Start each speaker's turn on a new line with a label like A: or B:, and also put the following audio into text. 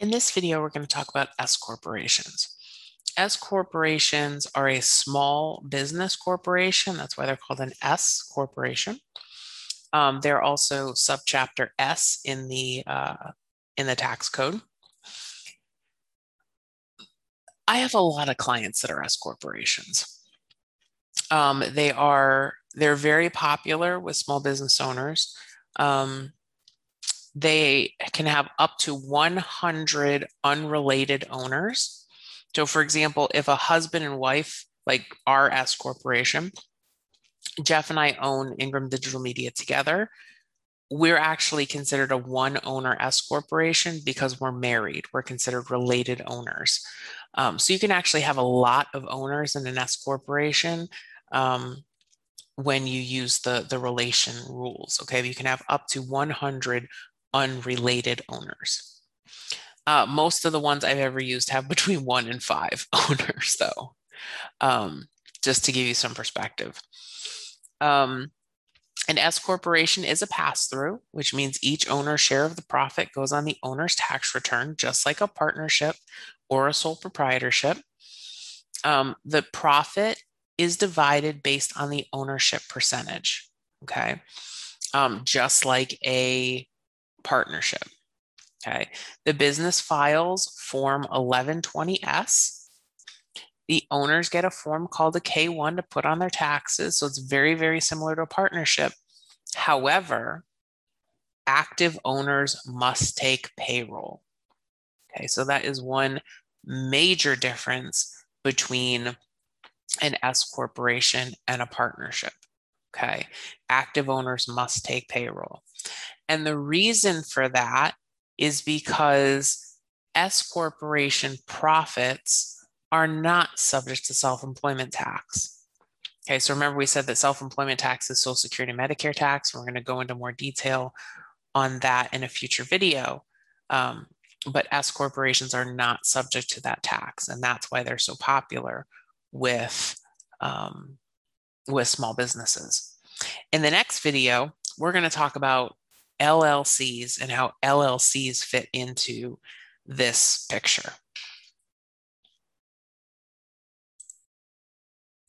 A: In this video, we're going to talk about S corporations. S corporations are a small business corporation. That's why they're called an S corporation. Um, they're also subchapter S in the uh, in the tax code. I have a lot of clients that are S corporations. Um, they are they're very popular with small business owners. Um, they can have up to 100 unrelated owners. So, for example, if a husband and wife, like our S Corporation, Jeff and I own Ingram Digital Media together, we're actually considered a one owner S Corporation because we're married. We're considered related owners. Um, so, you can actually have a lot of owners in an S Corporation. Um, when you use the the relation rules okay you can have up to 100 unrelated owners. Uh, most of the ones I've ever used have between one and five owners, though, um, just to give you some perspective. Um, an S corporation is a pass through, which means each owner's share of the profit goes on the owner's tax return, just like a partnership or a sole proprietorship. Um, the profit is divided based on the ownership percentage. Okay. Um, just like a partnership. Okay. The business files Form 1120S. The owners get a form called a K1 to put on their taxes. So it's very, very similar to a partnership. However, active owners must take payroll. Okay. So that is one major difference between an S corporation and a partnership. Okay. Active owners must take payroll. And the reason for that is because S corporation profits are not subject to self employment tax. Okay, so remember we said that self employment tax is Social Security and Medicare tax. We're going to go into more detail on that in a future video. Um, but S corporations are not subject to that tax, and that's why they're so popular with um, with small businesses. In the next video, we're going to talk about LLCs and how LLCs fit into this picture.